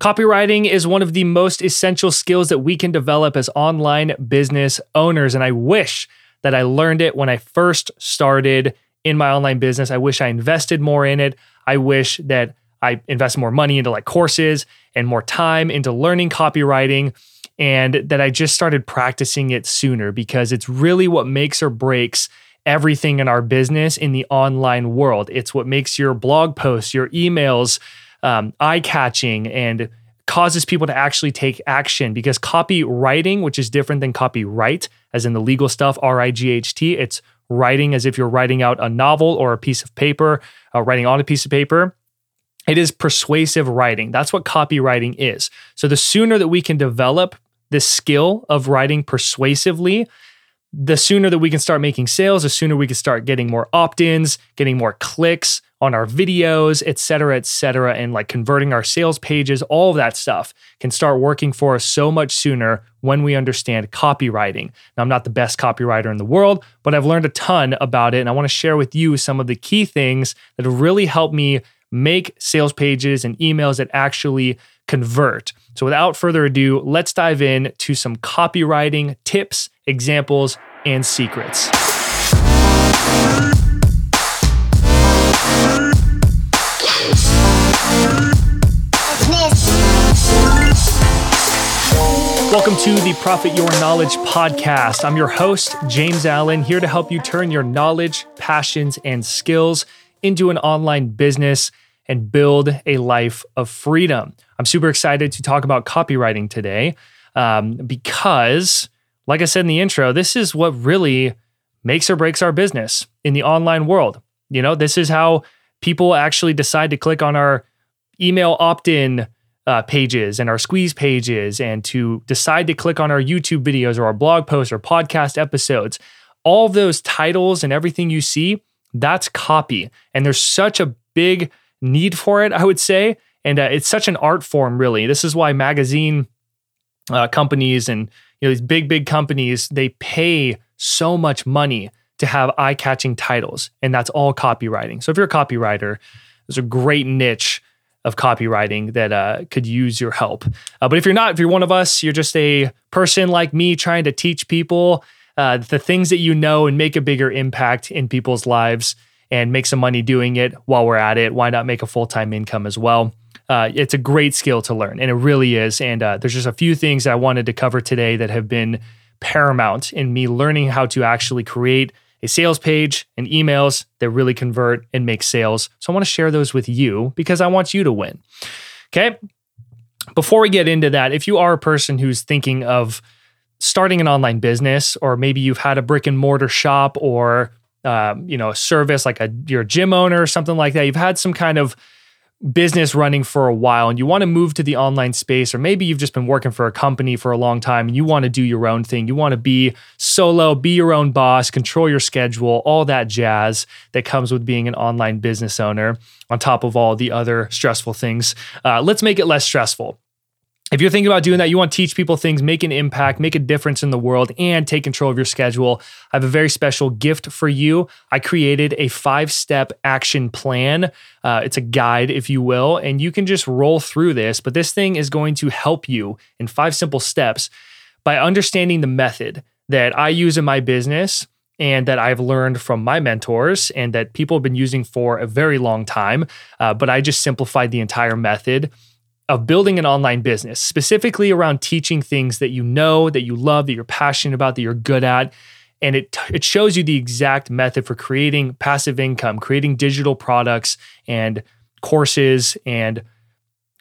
Copywriting is one of the most essential skills that we can develop as online business owners. And I wish that I learned it when I first started in my online business. I wish I invested more in it. I wish that I invest more money into like courses and more time into learning copywriting and that I just started practicing it sooner because it's really what makes or breaks everything in our business in the online world. It's what makes your blog posts, your emails, um, eye catching and causes people to actually take action because copywriting, which is different than copyright, as in the legal stuff, R I G H T, it's writing as if you're writing out a novel or a piece of paper, uh, writing on a piece of paper. It is persuasive writing. That's what copywriting is. So the sooner that we can develop this skill of writing persuasively, the sooner that we can start making sales, the sooner we can start getting more opt ins, getting more clicks on our videos, et cetera, et cetera, and like converting our sales pages, all of that stuff can start working for us so much sooner when we understand copywriting. Now, I'm not the best copywriter in the world, but I've learned a ton about it. And I want to share with you some of the key things that really helped me make sales pages and emails that actually convert. So, without further ado, let's dive in to some copywriting tips, examples, and secrets. Welcome to the Profit Your Knowledge podcast. I'm your host, James Allen, here to help you turn your knowledge, passions, and skills into an online business and build a life of freedom. I'm super excited to talk about copywriting today um, because, like I said in the intro, this is what really makes or breaks our business in the online world. You know, this is how people actually decide to click on our email opt in uh, pages and our squeeze pages and to decide to click on our YouTube videos or our blog posts or podcast episodes. All those titles and everything you see, that's copy. And there's such a big need for it, I would say. And uh, it's such an art form, really. This is why magazine uh, companies and you know these big, big companies they pay so much money to have eye-catching titles, and that's all copywriting. So if you're a copywriter, there's a great niche of copywriting that uh, could use your help. Uh, but if you're not, if you're one of us, you're just a person like me trying to teach people uh, the things that you know and make a bigger impact in people's lives and make some money doing it while we're at it. Why not make a full time income as well? Uh, it's a great skill to learn, and it really is. And uh, there's just a few things I wanted to cover today that have been paramount in me learning how to actually create a sales page and emails that really convert and make sales. So I want to share those with you because I want you to win. Okay. Before we get into that, if you are a person who's thinking of starting an online business, or maybe you've had a brick and mortar shop or um, you know a service like a you're a gym owner or something like that, you've had some kind of business running for a while and you want to move to the online space, or maybe you've just been working for a company for a long time and you want to do your own thing. You want to be solo, be your own boss, control your schedule, all that jazz that comes with being an online business owner, on top of all the other stressful things. Uh, let's make it less stressful if you're thinking about doing that, you want to teach people things, make an impact, make a difference in the world, and take control of your schedule, I have a very special gift for you. I created a five step action plan. Uh, it's a guide, if you will, and you can just roll through this. But this thing is going to help you in five simple steps by understanding the method that I use in my business and that I've learned from my mentors and that people have been using for a very long time. Uh, but I just simplified the entire method of building an online business, specifically around teaching things that you know, that you love, that you're passionate about, that you're good at. And it, it shows you the exact method for creating passive income, creating digital products and courses and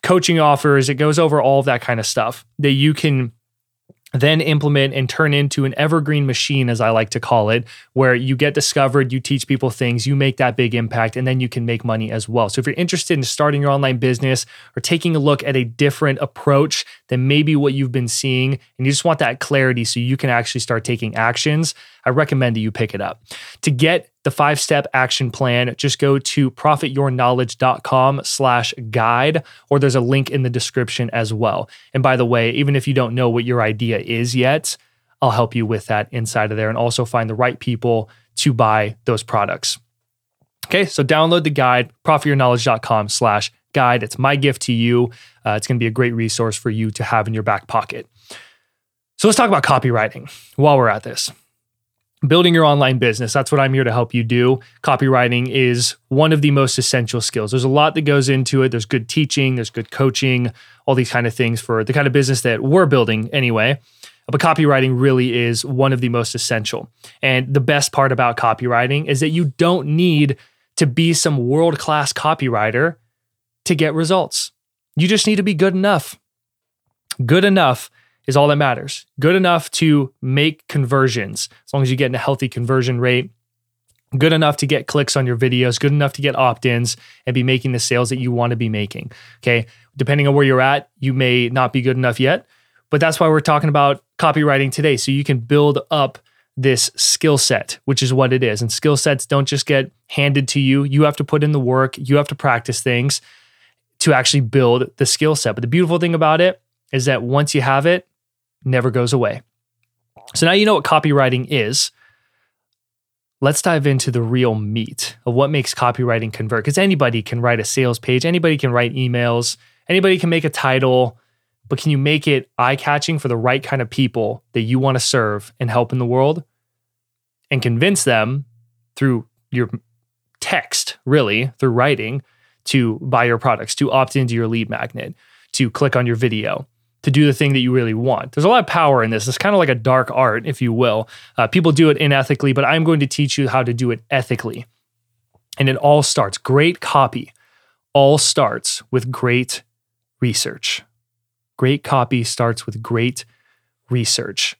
coaching offers. It goes over all of that kind of stuff that you can then implement and turn into an evergreen machine, as I like to call it, where you get discovered, you teach people things, you make that big impact, and then you can make money as well. So, if you're interested in starting your online business or taking a look at a different approach than maybe what you've been seeing, and you just want that clarity so you can actually start taking actions, I recommend that you pick it up. To get the five step action plan, just go to profityourknowledge.com slash guide, or there's a link in the description as well. And by the way, even if you don't know what your idea is yet, I'll help you with that inside of there and also find the right people to buy those products. Okay, so download the guide, profityourknowledge.com slash guide. It's my gift to you. Uh, it's going to be a great resource for you to have in your back pocket. So let's talk about copywriting while we're at this. Building your online business, that's what I'm here to help you do. Copywriting is one of the most essential skills. There's a lot that goes into it. There's good teaching, there's good coaching, all these kind of things for the kind of business that we're building anyway. But copywriting really is one of the most essential. And the best part about copywriting is that you don't need to be some world class copywriter to get results. You just need to be good enough. Good enough is all that matters. Good enough to make conversions, as long as you get in a healthy conversion rate. Good enough to get clicks on your videos, good enough to get opt ins and be making the sales that you want to be making. Okay. Depending on where you're at, you may not be good enough yet, but that's why we're talking about copywriting today. So you can build up this skill set, which is what it is. And skill sets don't just get handed to you. You have to put in the work, you have to practice things to actually build the skill set. But the beautiful thing about it is that once you have it, never goes away. So now you know what copywriting is. Let's dive into the real meat of what makes copywriting convert. Because anybody can write a sales page, anybody can write emails, anybody can make a title, but can you make it eye catching for the right kind of people that you want to serve and help in the world and convince them through your text, really, through writing, to buy your products, to opt into your lead magnet, to click on your video, to do the thing that you really want. There's a lot of power in this. It's kind of like a dark art, if you will. Uh, people do it inethically, but I'm going to teach you how to do it ethically. And it all starts, great copy, all starts with great research. Great copy starts with great research.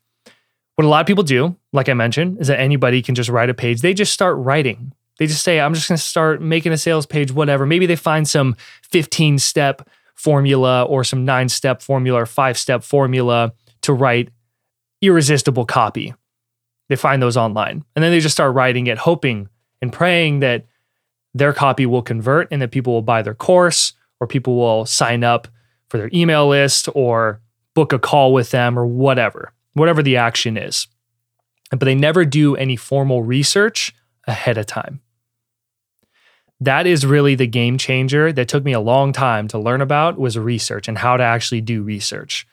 What a lot of people do, like I mentioned, is that anybody can just write a page. They just start writing they just say, I'm just going to start making a sales page, whatever. Maybe they find some 15 step formula or some nine step formula or five step formula to write irresistible copy. They find those online and then they just start writing it, hoping and praying that their copy will convert and that people will buy their course or people will sign up for their email list or book a call with them or whatever, whatever the action is. But they never do any formal research ahead of time that is really the game changer that took me a long time to learn about was research and how to actually do research.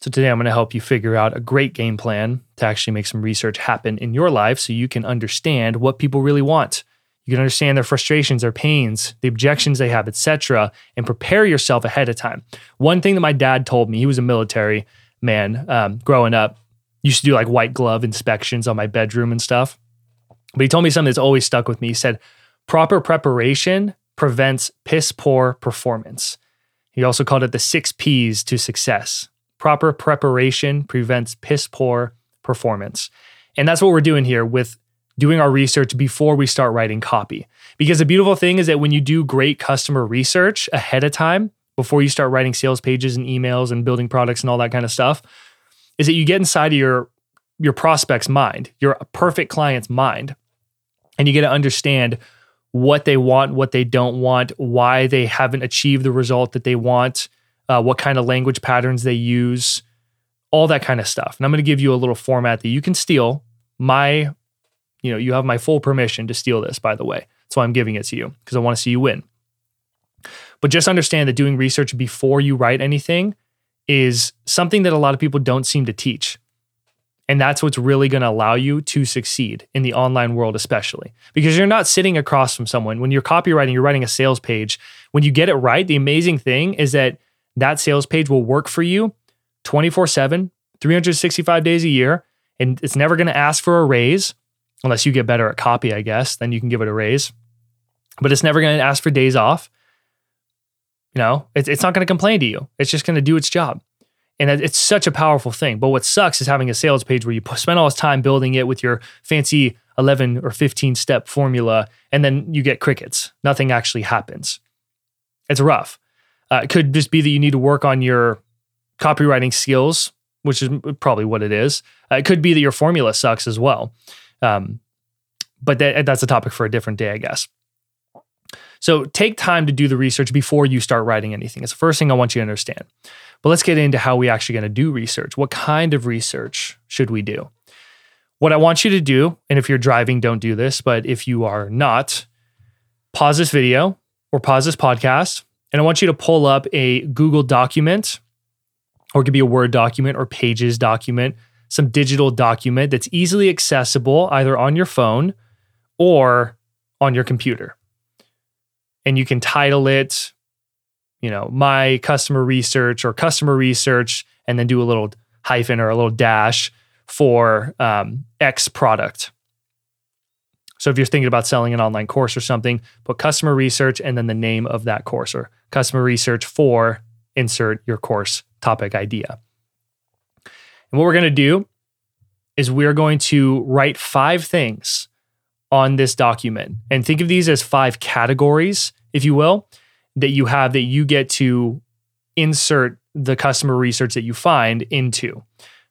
So today I'm going to help you figure out a great game plan to actually make some research happen in your life so you can understand what people really want. You can understand their frustrations, their pains, the objections they have, etc., and prepare yourself ahead of time. One thing that my dad told me, he was a military man um, growing up, used to do like white glove inspections on my bedroom and stuff. But he told me something that's always stuck with me. He said, Proper preparation prevents piss poor performance. He also called it the six P's to success. Proper preparation prevents piss poor performance. And that's what we're doing here with doing our research before we start writing copy. Because the beautiful thing is that when you do great customer research ahead of time, before you start writing sales pages and emails and building products and all that kind of stuff, is that you get inside of your your prospect's mind, your perfect client's mind, and you get to understand what they want, what they don't want, why they haven't achieved the result that they want, uh, what kind of language patterns they use, all that kind of stuff. And I'm going to give you a little format that you can steal. My, you know, you have my full permission to steal this, by the way. That's why I'm giving it to you because I want to see you win. But just understand that doing research before you write anything is something that a lot of people don't seem to teach. And that's what's really going to allow you to succeed in the online world, especially because you're not sitting across from someone. When you're copywriting, you're writing a sales page. When you get it right, the amazing thing is that that sales page will work for you 24 7, 365 days a year. And it's never going to ask for a raise unless you get better at copy, I guess. Then you can give it a raise. But it's never going to ask for days off. You know, it's, it's not going to complain to you, it's just going to do its job. And it's such a powerful thing. But what sucks is having a sales page where you spend all this time building it with your fancy 11 or 15 step formula, and then you get crickets. Nothing actually happens. It's rough. Uh, it could just be that you need to work on your copywriting skills, which is probably what it is. Uh, it could be that your formula sucks as well. Um, but that, that's a topic for a different day, I guess. So take time to do the research before you start writing anything. It's the first thing I want you to understand. But let's get into how we actually going to do research. What kind of research should we do? What I want you to do, and if you're driving, don't do this, but if you are not, pause this video or pause this podcast, and I want you to pull up a Google document, or it could be a Word document or Pages document, some digital document that's easily accessible either on your phone or on your computer. And you can title it, you know, my customer research or customer research, and then do a little hyphen or a little dash for um, X product. So if you're thinking about selling an online course or something, put customer research and then the name of that course or customer research for insert your course topic idea. And what we're going to do is we're going to write five things on this document and think of these as five categories, if you will, that you have that you get to insert the customer research that you find into.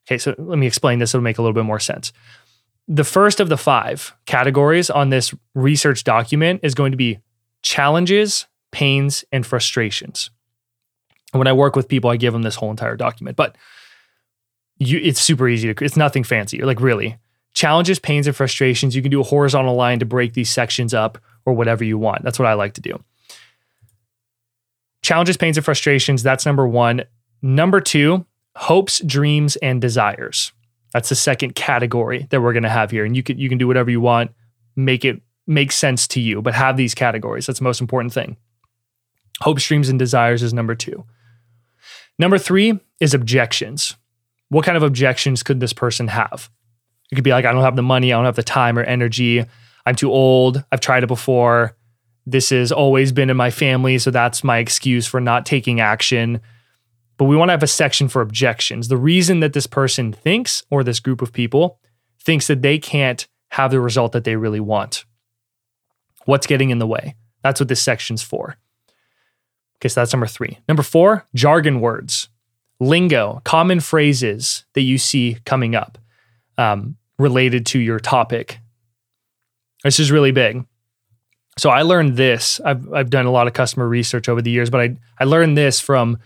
Okay, so let me explain this, it'll make a little bit more sense the first of the five categories on this research document is going to be challenges, pains, and frustrations. When I work with people, I give them this whole entire document, but you, it's super easy to, it's nothing fancy. Like really, challenges, pains, and frustrations. You can do a horizontal line to break these sections up or whatever you want. That's what I like to do. Challenges, pains, and frustrations. That's number one. Number two, hopes, dreams, and desires. That's the second category that we're going to have here. And you can you can do whatever you want, make it make sense to you, but have these categories. That's the most important thing. Hopes, dreams, and desires is number two. Number three is objections. What kind of objections could this person have? It could be like, I don't have the money, I don't have the time or energy, I'm too old, I've tried it before. This has always been in my family, so that's my excuse for not taking action but we want to have a section for objections. The reason that this person thinks, or this group of people thinks that they can't have the result that they really want. What's getting in the way? That's what this section's for. Okay, so that's number three. Number four, jargon words, lingo, common phrases that you see coming up um, related to your topic. This is really big. So I learned this. I've, I've done a lot of customer research over the years, but I, I learned this from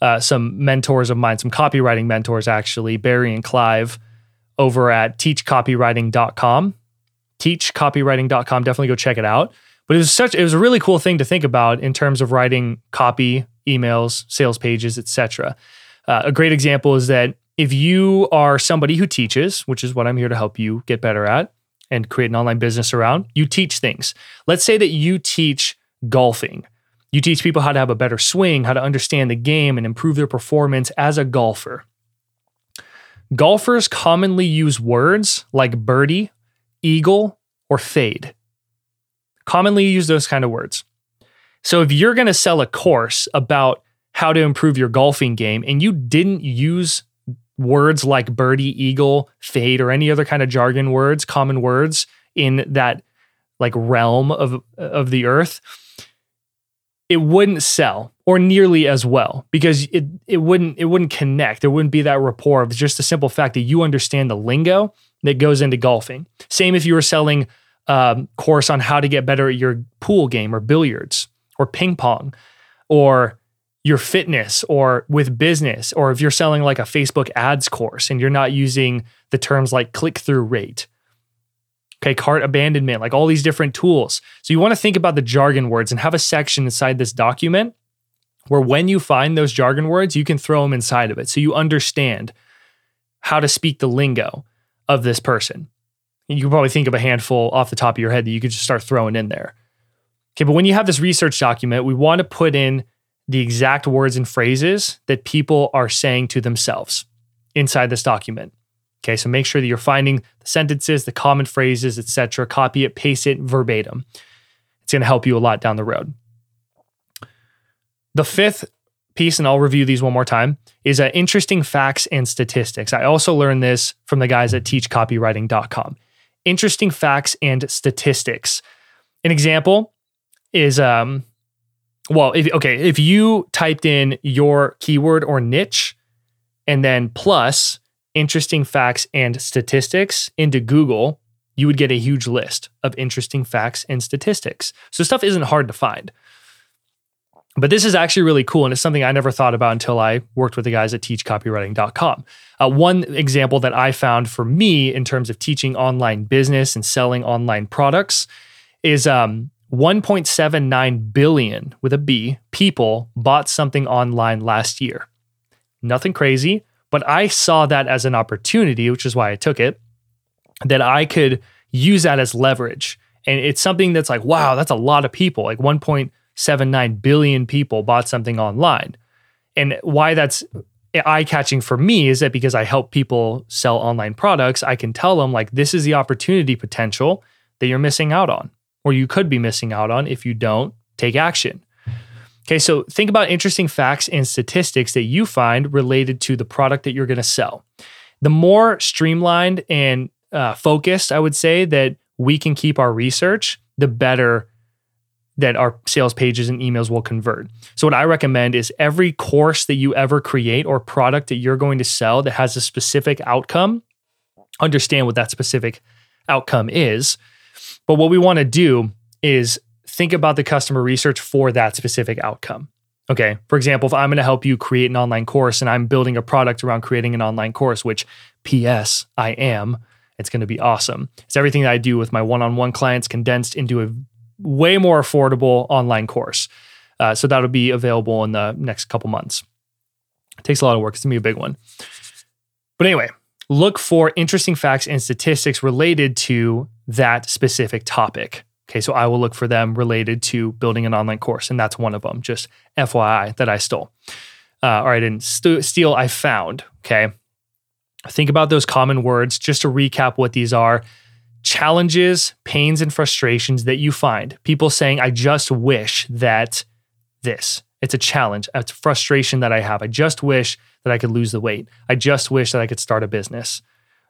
uh, some mentors of mine, some copywriting mentors actually, Barry and Clive over at teachcopywriting.com. Teachcopywriting.com. Definitely go check it out. But it was such it was a really cool thing to think about in terms of writing copy, emails, sales pages, etc. Uh, a great example is that if you are somebody who teaches, which is what I'm here to help you get better at and create an online business around, you teach things. Let's say that you teach golfing you teach people how to have a better swing, how to understand the game, and improve their performance as a golfer. Golfers commonly use words like birdie, eagle, or fade. Commonly use those kind of words. So if you're going to sell a course about how to improve your golfing game and you didn't use words like birdie, eagle, fade, or any other kind of jargon words, common words in that like realm of of the earth, it wouldn't sell or nearly as well because it it wouldn't it wouldn't connect. There wouldn't be that rapport of just the simple fact that you understand the lingo that goes into golfing. Same if you were selling a um, course on how to get better at your pool game or billiards or ping pong or your fitness or with business or if you're selling like a Facebook ads course and you're not using the terms like click through rate okay, cart abandonment, like all these different tools. So you want to think about the jargon words and have a section inside this document where when you find those jargon words, you can throw them inside of it. So you understand how to speak the lingo of this person. You can probably think of a handful off the top of your head that you could just start throwing in there. Okay, but when you have this research document, we want to put in the exact words and phrases that people are saying to themselves inside this document. Okay, so make sure that you're finding the sentences, the common phrases, etc. Copy it, paste it verbatim. It's going to help you a lot down the road. The fifth piece, and I'll review these one more time, is uh, interesting facts and statistics. I also learned this from the guys at teachcopywriting.com. Interesting facts and statistics. An example is um, well, if, okay, if you typed in your keyword or niche and then plus interesting facts and statistics into Google, you would get a huge list of interesting facts and statistics. So stuff isn't hard to find. But this is actually really cool, and it's something I never thought about until I worked with the guys at teachcopywriting.com. Uh, one example that I found for me in terms of teaching online business and selling online products is um, 1.79 billion with a B people bought something online last year. Nothing crazy, but I saw that as an opportunity, which is why I took it, that I could use that as leverage. And it's something that's like, wow, that's a lot of people. Like 1.79 billion people bought something online. And why that's eye catching for me is that because I help people sell online products, I can tell them, like, this is the opportunity potential that you're missing out on, or you could be missing out on if you don't take action. Okay, so think about interesting facts and statistics that you find related to the product that you're going to sell. The more streamlined and uh, focused, I would say, that we can keep our research, the better that our sales pages and emails will convert. So, what I recommend is every course that you ever create or product that you're going to sell that has a specific outcome, understand what that specific outcome is. But what we want to do is think about the customer research for that specific outcome. Okay. For example, if I'm going to help you create an online course and I'm building a product around creating an online course, which PS, I am, it's going to be awesome. It's everything that I do with my one on one clients condensed into a way more affordable online course. Uh, so that'll be available in the next couple months. It takes a lot of work. It's going to be a big one. But anyway, look for interesting facts and statistics related to that specific topic. Okay, so I will look for them related to building an online course, and that's one of them. Just FYI that I stole, uh, or I didn't st- steal. I found. Okay, think about those common words. Just to recap, what these are: challenges, pains, and frustrations that you find. People saying, "I just wish that this." It's a challenge. It's a frustration that I have. I just wish that I could lose the weight. I just wish that I could start a business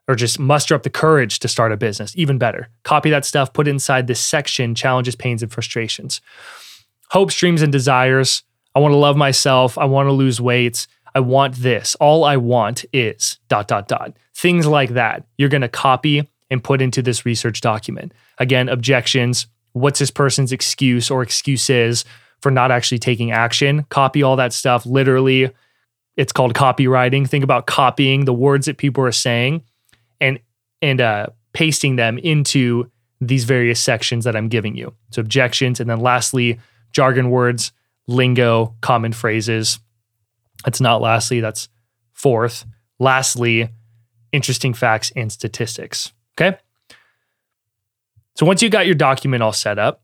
or just muster up the courage to start a business, even better. Copy that stuff, put it inside this section challenges, pains, and frustrations. Hopes, dreams, and desires. I want to love myself. I want to lose weight. I want this. All I want is dot, dot, dot. Things like that. You're going to copy and put into this research document. Again, objections. What's this person's excuse or excuses for not actually taking action? Copy all that stuff. Literally, it's called copywriting. Think about copying the words that people are saying and and uh, pasting them into these various sections that I'm giving you. So objections, and then lastly, jargon words, lingo, common phrases. That's not lastly, that's fourth. Lastly, interesting facts and statistics. Okay. So once you got your document all set up,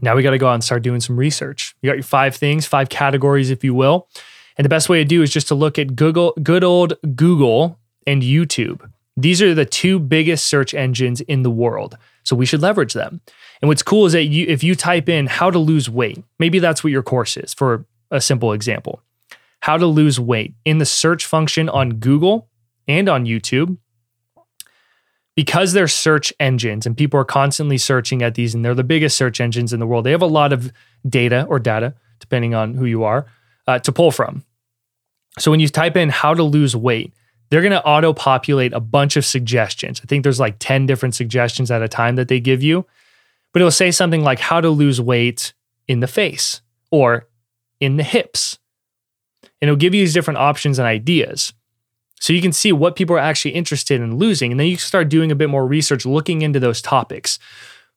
now we got to go out and start doing some research. You got your five things, five categories, if you will. And the best way to do is just to look at Google, good old Google and YouTube. These are the two biggest search engines in the world. So we should leverage them. And what's cool is that you if you type in how to lose weight, maybe that's what your course is for a simple example. How to lose weight in the search function on Google and on YouTube. Because they're search engines and people are constantly searching at these and they're the biggest search engines in the world, they have a lot of data or data, depending on who you are, uh, to pull from. So when you type in how to lose weight, they're going to auto populate a bunch of suggestions. I think there's like 10 different suggestions at a time that they give you, but it'll say something like how to lose weight in the face or in the hips. And it'll give you these different options and ideas. So you can see what people are actually interested in losing. And then you can start doing a bit more research looking into those topics.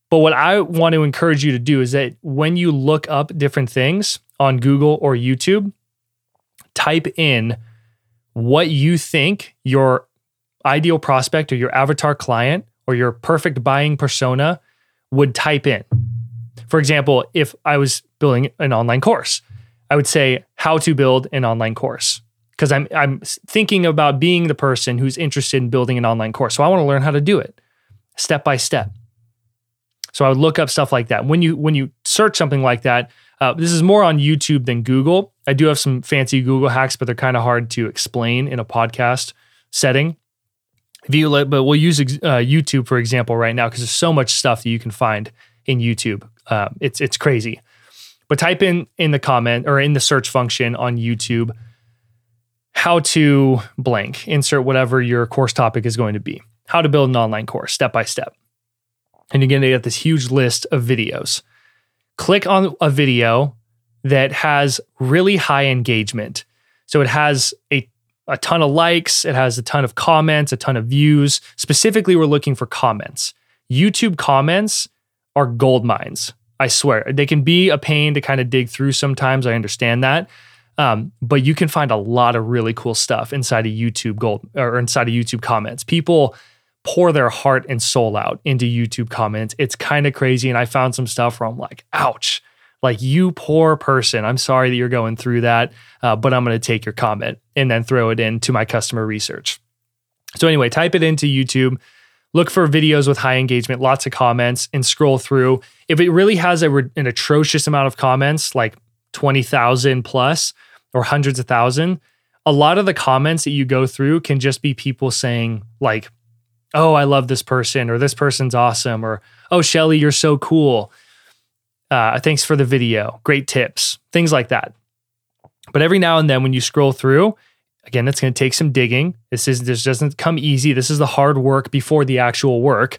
But what I want to encourage you to do is that when you look up different things on Google or YouTube, type in what you think your ideal prospect or your avatar client or your perfect buying persona would type in. For example, if I was building an online course, I would say how to build an online course because I'm I'm thinking about being the person who's interested in building an online course. So I want to learn how to do it step by step. So I would look up stuff like that. When you when you search something like that, uh, this is more on YouTube than Google. I do have some fancy Google hacks, but they're kind of hard to explain in a podcast setting. If you let, but we'll use uh, YouTube for example right now because there's so much stuff that you can find in YouTube. Uh, it's it's crazy. But type in in the comment or in the search function on YouTube how to blank insert whatever your course topic is going to be. How to build an online course step by step. And you're going to get this huge list of videos. Click on a video that has really high engagement. So it has a, a ton of likes, it has a ton of comments, a ton of views. Specifically, we're looking for comments. YouTube comments are gold mines. I swear. They can be a pain to kind of dig through sometimes. I understand that. Um, but you can find a lot of really cool stuff inside of YouTube gold or inside of YouTube comments. People pour their heart and soul out into YouTube comments. It's kind of crazy. And I found some stuff where I'm like, ouch, like you poor person. I'm sorry that you're going through that, uh, but I'm going to take your comment and then throw it into my customer research. So, anyway, type it into YouTube. Look for videos with high engagement, lots of comments, and scroll through. If it really has a, an atrocious amount of comments, like 20,000 plus or hundreds of thousand, a lot of the comments that you go through can just be people saying, like, oh, I love this person, or this person's awesome, or oh, Shelly, you're so cool. Uh, thanks for the video. Great tips, things like that. But every now and then, when you scroll through, again, it's going to take some digging. This is this doesn't come easy. This is the hard work before the actual work.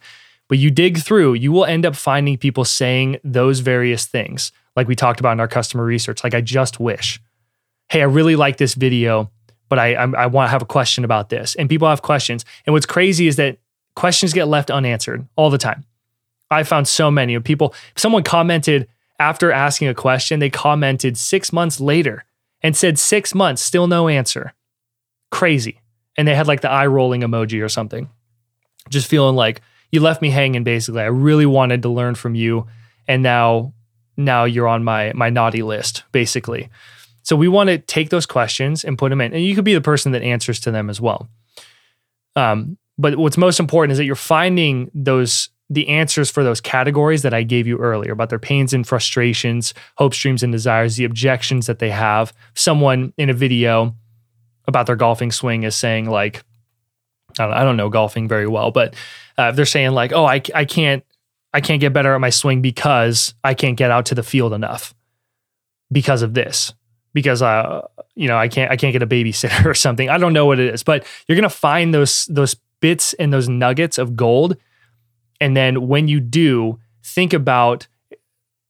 But you dig through, you will end up finding people saying those various things, like we talked about in our customer research. Like, I just wish, hey, I really like this video, but I I, I want to have a question about this. And people have questions. And what's crazy is that questions get left unanswered all the time. I found so many of people. Someone commented after asking a question, they commented six months later and said six months, still no answer. Crazy. And they had like the eye rolling emoji or something. Just feeling like you left me hanging basically. I really wanted to learn from you and now now you're on my my naughty list basically. So we want to take those questions and put them in. And you could be the person that answers to them as well. Um, but what's most important is that you're finding those the answers for those categories that I gave you earlier about their pains and frustrations, hopes, dreams, and desires, the objections that they have. Someone in a video about their golfing swing is saying like, I don't, know golfing very well, but uh, they're saying like, oh, I, I can't I can't get better at my swing because I can't get out to the field enough because of this because uh you know I can't I can't get a babysitter or something. I don't know what it is, but you're gonna find those those bits and those nuggets of gold. And then when you do, think about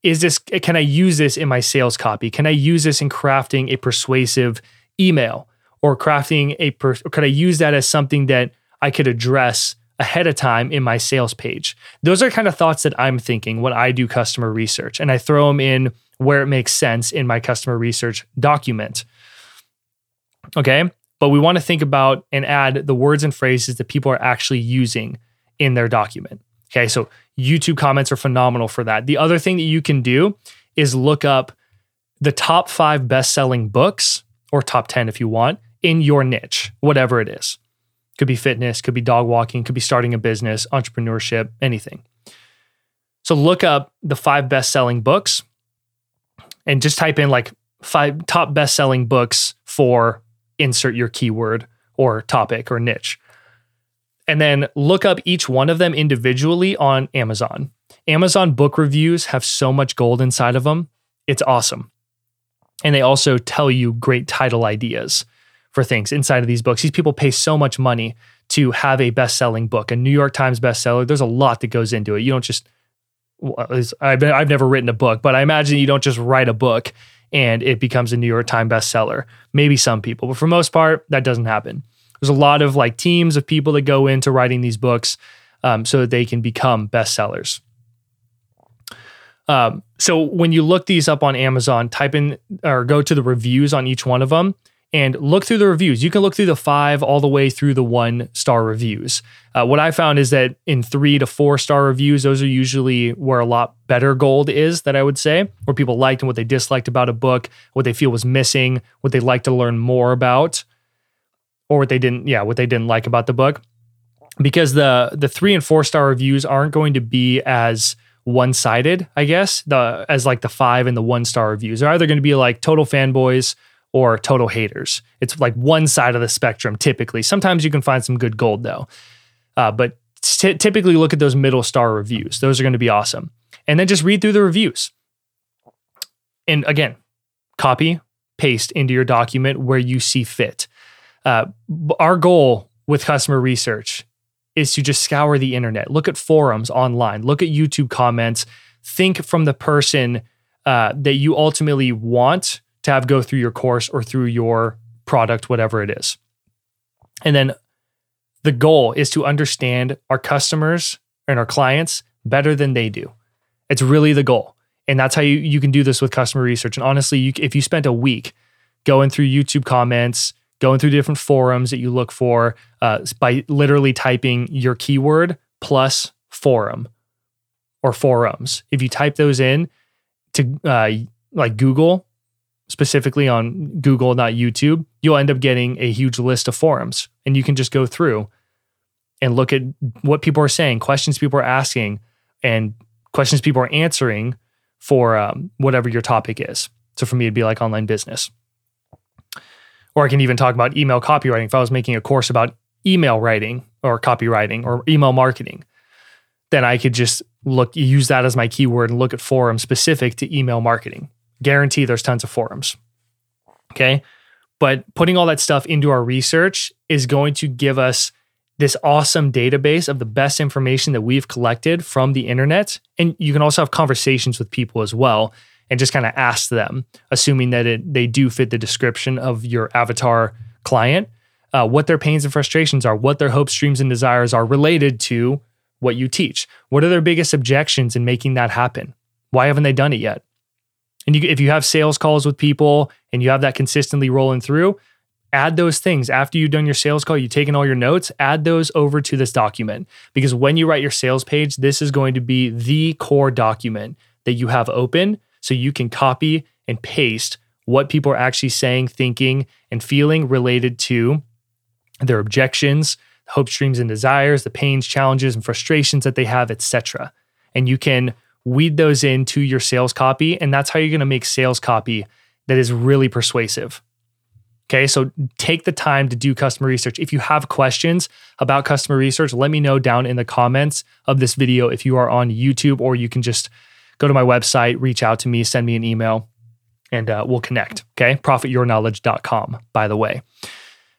is this can I use this in my sales copy? Can I use this in crafting a persuasive email or crafting a per, or could I use that as something that I could address ahead of time in my sales page? Those are kind of thoughts that I'm thinking when I do customer research and I throw them in where it makes sense in my customer research document. Okay but we want to think about and add the words and phrases that people are actually using in their document. Okay, so YouTube comments are phenomenal for that. The other thing that you can do is look up the top five best selling books, or top 10 if you want, in your niche, whatever it is. Could be fitness, could be dog walking, could be starting a business, entrepreneurship, anything. So look up the five best selling books and just type in like five top best selling books for insert your keyword or topic or niche. And then look up each one of them individually on Amazon. Amazon book reviews have so much gold inside of them. It's awesome. And they also tell you great title ideas for things inside of these books. These people pay so much money to have a best selling book, a New York Times bestseller. There's a lot that goes into it. You don't just, I've, I've never written a book, but I imagine you don't just write a book and it becomes a New York Times bestseller. Maybe some people, but for most part, that doesn't happen. There's a lot of like teams of people that go into writing these books um, so that they can become bestsellers. Um, so when you look these up on Amazon, type in or go to the reviews on each one of them and look through the reviews. You can look through the five all the way through the one star reviews. Uh, what I found is that in three to four star reviews, those are usually where a lot better gold is, that I would say, where people liked and what they disliked about a book, what they feel was missing, what they'd like to learn more about, or what they didn't, yeah, what they didn't like about the book. Because the the three and four star reviews aren't going to be as one sided, I guess, the as like the five and the one star reviews. They're either going to be like total fanboys or total haters. It's like one side of the spectrum typically. Sometimes you can find some good gold though. Uh, but t- typically look at those middle star reviews. Those are going to be awesome. And then just read through the reviews. And again, copy, paste into your document where you see fit. Uh, our goal with customer research is to just scour the internet, look at forums online, look at YouTube comments, think from the person uh, that you ultimately want to have go through your course or through your product, whatever it is. And then the goal is to understand our customers and our clients better than they do. It's really the goal. And that's how you, you can do this with customer research. And honestly, you, if you spent a week going through YouTube comments, going through different forums that you look for uh, by literally typing your keyword plus forum or forums. If you type those in to uh, like Google, specifically on Google, not YouTube, you'll end up getting a huge list of forums. And you can just go through and look at what people are saying, questions people are asking, and questions people are answering for um, whatever your topic is. So for me, it'd be like online business. Or I can even talk about email copywriting. If I was making a course about email writing or copywriting or email marketing, then I could just look, use that as my keyword and look at forums specific to email marketing. Guarantee there's tons of forums. Okay. But putting all that stuff into our research is going to give us this awesome database of the best information that we've collected from the internet. And you can also have conversations with people as well and just kind of ask them, assuming that it, they do fit the description of your avatar client, uh, what their pains and frustrations are, what their hopes, dreams, and desires are related to what you teach. What are their biggest objections in making that happen? Why haven't they done it yet? And you, if you have sales calls with people and you have that consistently rolling through, add those things after you've done your sales call, you've taken all your notes, add those over to this document. Because when you write your sales page, this is going to be the core document that you have open so you can copy and paste what people are actually saying, thinking, and feeling related to their objections, hopes, dreams, and desires, the pains, challenges, and frustrations that they have, etc. And you can weed those into your sales copy, and that's how you're going to make sales copy that is really persuasive. Okay, so take the time to do customer research. If you have questions about customer research, let me know down in the comments of this video if you are on YouTube, or you can just go to my website, reach out to me, send me an email, and uh, we'll connect. Okay, profityourknowledge.com, by the way.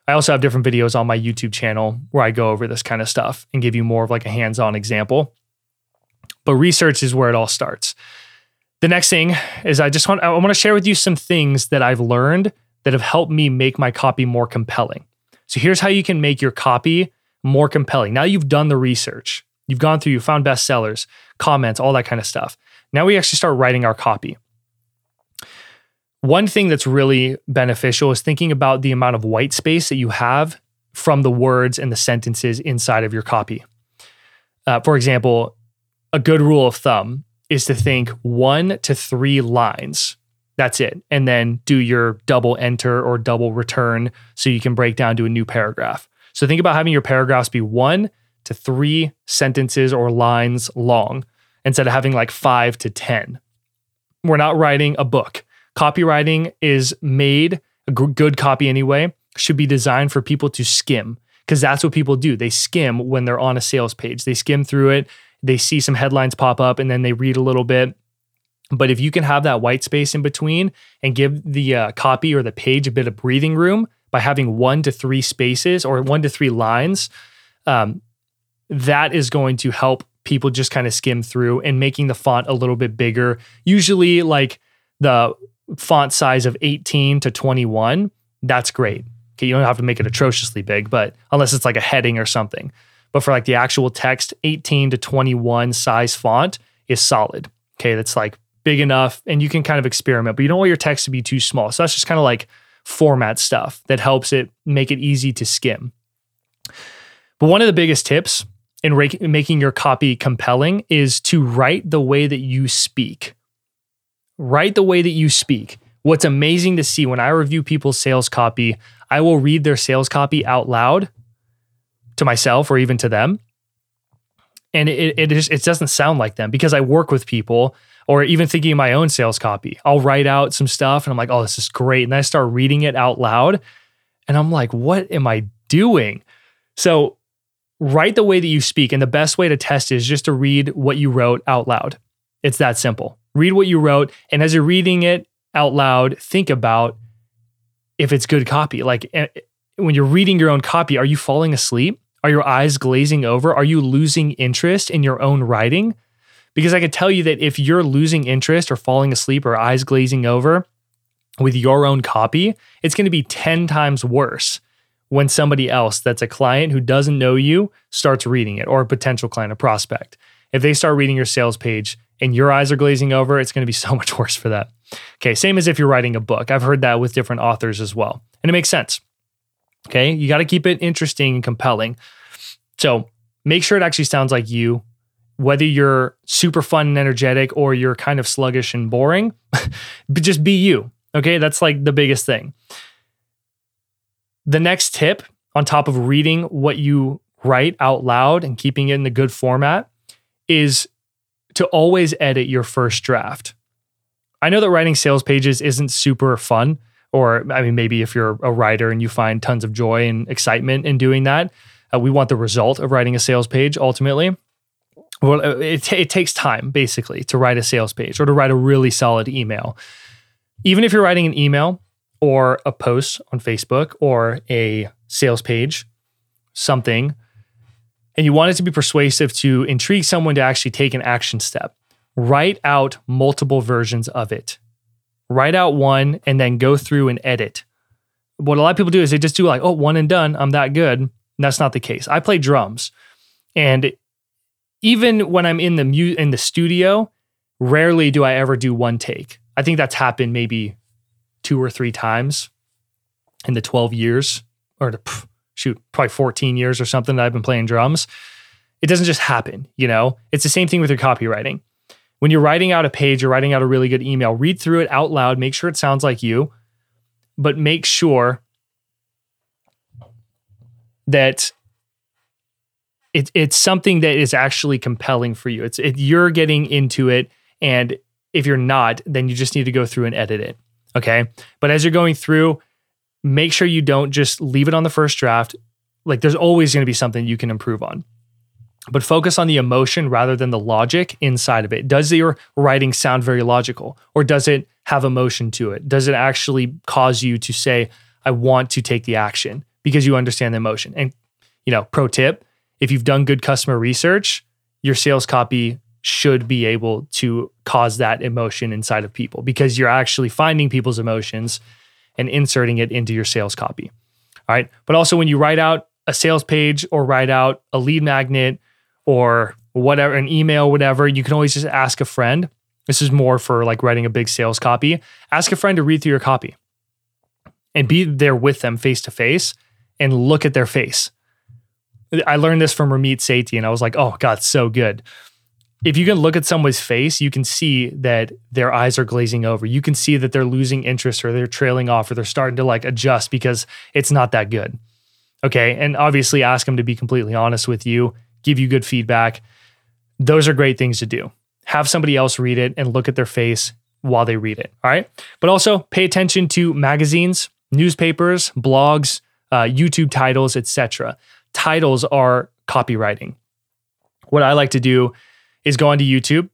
I also have different videos on my YouTube channel where I go over this kind of stuff and give you more of like a hands on example. But research is where it all starts. The next thing is I just want I want to share with you some things that I've learned that have helped me make my copy more compelling. So here's how you can make your copy more compelling. Now you've done the research. You've gone through, you found bestsellers, comments, all that kind of stuff. Now we actually start writing our copy. One thing that's really beneficial is thinking about the amount of white space that you have from the words and the sentences inside of your copy. Uh, for example, a good rule of thumb is to think one to three lines that's it. And then do your double enter or double return so you can break down to a new paragraph. So think about having your paragraphs be one to three sentences or lines long instead of having like five to 10. We're not writing a book. Copywriting is made, a good copy anyway, should be designed for people to skim because that's what people do. They skim when they're on a sales page, they skim through it, they see some headlines pop up, and then they read a little bit but if you can have that white space in between and give the uh, copy or the page a bit of breathing room by having one to three spaces or one to three lines, um, that is going to help people just kind of skim through and making the font a little bit bigger. Usually, like the font size of 18 to 21, that's great. Okay, you don't have to make it atrociously big, but unless it's like a heading or something. But for like the actual text, 18 to 21 size font is solid. Okay, that's like big enough and you can kind of experiment, but you don't want your text to be too small. So that's just kind of like format stuff that helps it make it easy to skim. But one of the biggest tips in ra- making your copy compelling is to write the way that you speak. Write the way that you speak. What's amazing to see when I review people's sales copy, I will read their sales copy out loud to myself or even to them. And it, it, just, it doesn't sound like them because I work with people or even thinking of my own sales copy. I'll write out some stuff and I'm like, oh, this is great. And I start reading it out loud and I'm like, what am I doing? So write the way that you speak. And the best way to test is just to read what you wrote out loud. It's that simple. Read what you wrote. And as you're reading it out loud, think about if it's good copy. Like eh, when you're reading your own copy, are you falling asleep? Are your eyes glazing over? Are you losing interest in your own writing? Because I can tell you that if you're losing interest or falling asleep or eyes glazing over with your own copy, it's going to be 10 times worse when somebody else that's a client who doesn't know you starts reading it or a potential client, a prospect. If they start reading your sales page and your eyes are glazing over, it's going to be so much worse for that. Okay, same as if you're writing a book. I've heard that with different authors as well. And it makes sense. Okay, you got to keep it interesting and compelling. So make sure it actually sounds like you, whether you're super fun and energetic or you're kind of sluggish and boring, but just be you. Okay, that's like the biggest thing. The next tip, on top of reading what you write out loud and keeping it in the good format, is to always edit your first draft. I know that writing sales pages isn't super fun, or I mean, maybe if you're a writer and you find tons of joy and excitement in doing that, uh, we want the result of writing a sales page ultimately. Well, uh, it, t- it takes time basically to write a sales page or to write a really solid email. Even if you're writing an email or a post on Facebook or a sales page, something, and you want it to be persuasive to intrigue someone to actually take an action step, write out multiple versions of it. Write out one and then go through and edit. What a lot of people do is they just do like, oh, one and done, I'm that good. And that's not the case. I play drums. And even when I'm in the mu- in the studio, rarely do I ever do one take. I think that's happened maybe two or three times in the 12 years or the, pff, shoot, probably 14 years or something that I've been playing drums. It doesn't just happen, you know? It's the same thing with your copywriting. When you're writing out a page or writing out a really good email, read through it out loud, make sure it sounds like you, but make sure that it, it's something that is actually compelling for you. It's it, you're getting into it, and if you're not, then you just need to go through and edit it. Okay, but as you're going through, make sure you don't just leave it on the first draft. Like there's always going to be something you can improve on. But focus on the emotion rather than the logic inside of it. Does your writing sound very logical or does it have emotion to it? Does it actually cause you to say, I want to take the action because you understand the emotion? And, you know, pro tip if you've done good customer research, your sales copy should be able to cause that emotion inside of people because you're actually finding people's emotions and inserting it into your sales copy. All right. But also, when you write out a sales page or write out a lead magnet or whatever, an email, whatever, you can always just ask a friend. This is more for like writing a big sales copy. Ask a friend to read through your copy and be there with them face to face and look at their face. I learned this from Ramit Sethi and I was like, oh God, so good. If you can look at someone's face, you can see that their eyes are glazing over. You can see that they're losing interest or they're trailing off or they're starting to like adjust because it's not that good. Okay. And obviously ask them to be completely honest with you give you good feedback. Those are great things to do. Have somebody else read it and look at their face while they read it. All right. But also pay attention to magazines, newspapers, blogs, uh, YouTube titles, etc. Titles are copywriting. What I like to do is go onto YouTube.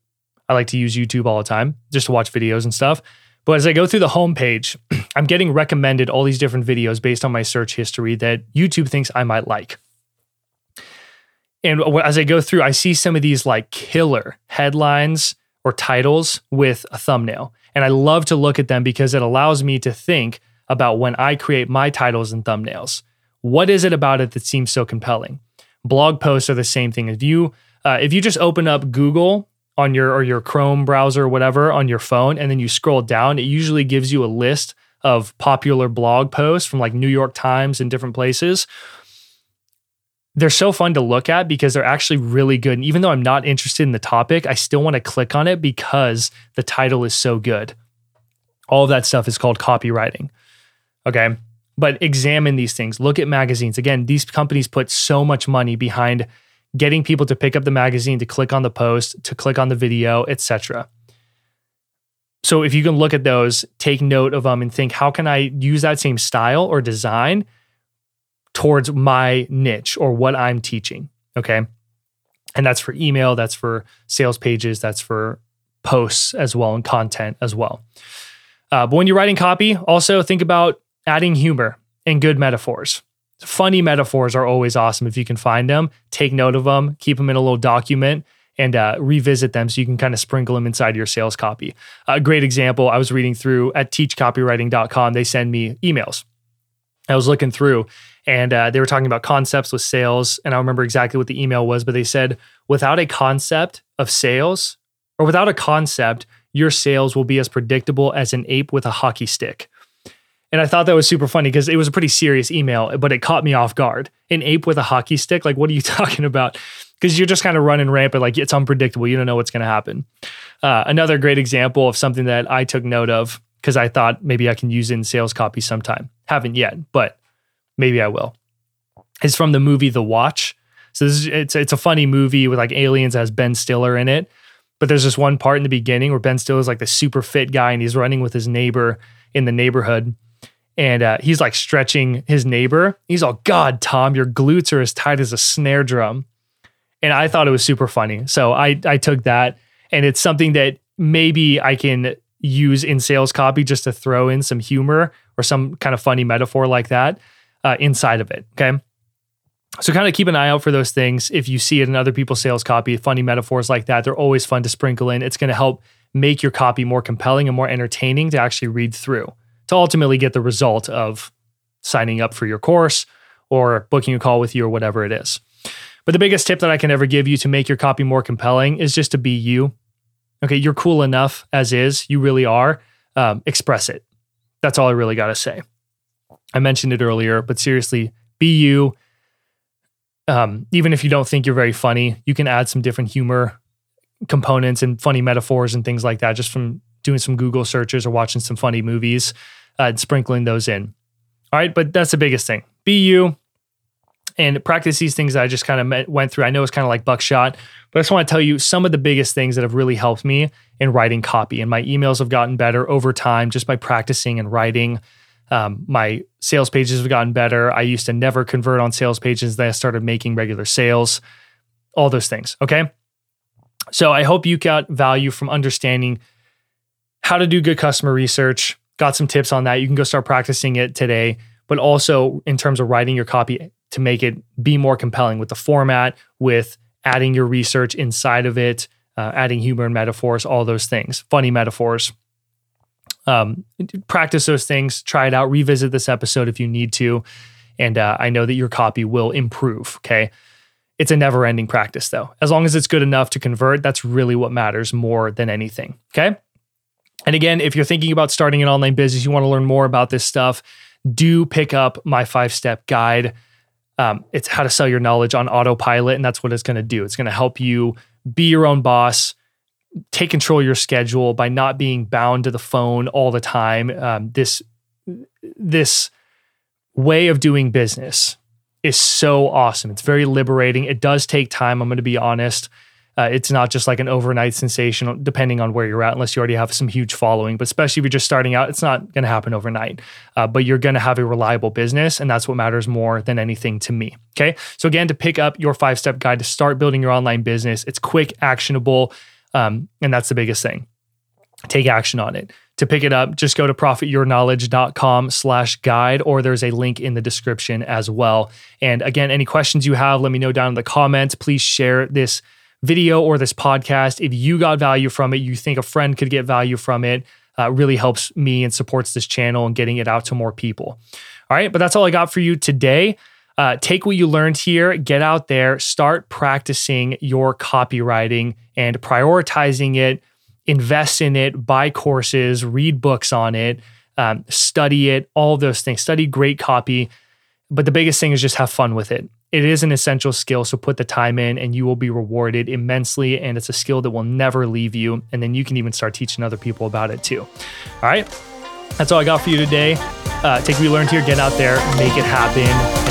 I like to use YouTube all the time just to watch videos and stuff. But as I go through the homepage, I'm getting recommended all these different videos based on my search history that YouTube thinks I might like. And as I go through, I see some of these like killer headlines or titles with a thumbnail. And I love to look at them because it allows me to think about when I create my titles and thumbnails. What is it about it that seems so compelling? Blog posts are the same thing. If you uh, if you just open up Google on your or your Chrome browser or whatever on your phone and then you scroll down, it usually gives you a list of popular blog posts from like New York Times and different places they're so fun to look at because they're actually really good. And even though I'm not interested in the topic, I still want to click on it because the title is so good. All of that stuff is called copywriting. Okay. But examine these things. Look at magazines. Again, these companies put so much money behind getting people to pick up the magazine, to click on the post, to click on the video, etc. So if you can look at those, take note of them and think, how can I use that same style or design towards my niche or what I'm teaching. Okay. And that's for email, that's for sales pages, that's for posts as well and content as well. Uh, but when you're writing copy, also think about adding humor and good metaphors. Funny metaphors are always awesome if you can find them. Take note of them, keep them in a little document, and uh, revisit them so you can kind of sprinkle them inside your sales copy. A great example I was reading through at teachcopywriting.com, they send me emails. I was looking through and uh, they were talking about concepts with sales. And I remember exactly what the email was, but they said, without a concept of sales or without a concept, your sales will be as predictable as an ape with a hockey stick. And I thought that was super funny because it was a pretty serious email, but it caught me off guard. An ape with a hockey stick? Like, what are you talking about? Because you're just kind of running rampant, like it's unpredictable. You don't know what's going to happen. Uh, another great example of something that I took note of because I thought maybe I can use in sales copy sometime. Haven't yet, but maybe I will. It's from the movie The Watch. So this is it's it's a funny movie with like aliens has Ben Stiller in it. But there's this one part in the beginning where Ben Stiller is like the super fit guy and he's running with his neighbor in the neighborhood and uh, he's like stretching his neighbor. He's all, God, Tom, your glutes are as tight as a snare drum. And I thought it was super funny. So I, I took that, and it's something that maybe I can use in sales copy just to throw in some humor or some kind of funny metaphor like that uh, inside of it. Okay. So kind of keep an eye out for those things. If you see it in other people's sales copy, funny metaphors like that, they're always fun to sprinkle in. It's going to help make your copy more compelling and more entertaining to actually read through to ultimately get the result of signing up for your course or booking a call with you or whatever it is. But the biggest tip that I can ever give you to make your copy more compelling is just to be you. Okay, you're cool enough as is, you really are. Um, express it. That's all I really got to say. I mentioned it earlier, but seriously, be you. Um, even if you don't think you're very funny, you can add some different humor components and funny metaphors and things like that just from doing some Google searches or watching some funny movies uh, and sprinkling those in. All right, but that's the biggest thing. Be you and practice these things I just kind of went through. I know it's kind of like buckshot, but I just want to tell you some of the biggest things that have really helped me in writing copy. And my emails have gotten better over time just by practicing and writing. Um, my sales pages have gotten better. I used to never convert on sales pages. Then I started making regular sales, all those things. Okay. So I hope you got value from understanding how to do good customer research, got some tips on that. You can go start practicing it today, but also in terms of writing your copy to make it be more compelling with the format, with adding your research inside of it, uh, adding humor and metaphors, all those things, funny metaphors. Um, practice those things, try it out, revisit this episode if you need to. And uh, I know that your copy will improve. Okay. It's a never ending practice though. As long as it's good enough to convert, that's really what matters more than anything. Okay. And again, if you're thinking about starting an online business, you want to learn more about this stuff, do pick up my five step guide. Um, it's how to sell your knowledge on autopilot. And that's what it's going to do. It's going to help you be your own boss, take control of your schedule by not being bound to the phone all the time. Um, this, this way of doing business is so awesome. It's very liberating. It does take time. I'm going to be honest. Uh, it's not just like an overnight sensation, depending on where you're at, unless you already have some huge following. But especially if you're just starting out, it's not going to happen overnight. Uh, but you're going to have a reliable business, and that's what matters more than anything to me. Okay. So, again, to pick up your five step guide to start building your online business, it's quick, actionable, um, and that's the biggest thing. Take action on it. To pick it up, just go to profityourknowledge.com slash guide, or there's a link in the description as well. And again, any questions you have, let me know down in the comments. Please share this video or this podcast. If you got value from it, you think a friend could get value from it, uh, really helps me and supports this channel and getting it out to more people. All right, but that's all I got for you today. Uh, take what you learned here, get out there, start practicing your copywriting and prioritizing it, invest in it, buy courses, read books on it, um, study it, all those things. Study great copy. But the biggest thing is just have fun with it. It is an essential skill, so put the time in and you will be rewarded immensely. And it's a skill that will never leave you. And then you can even start teaching other people about it too. All right. That's all I got for you today. Uh, take what you learned here, get out there, make it happen.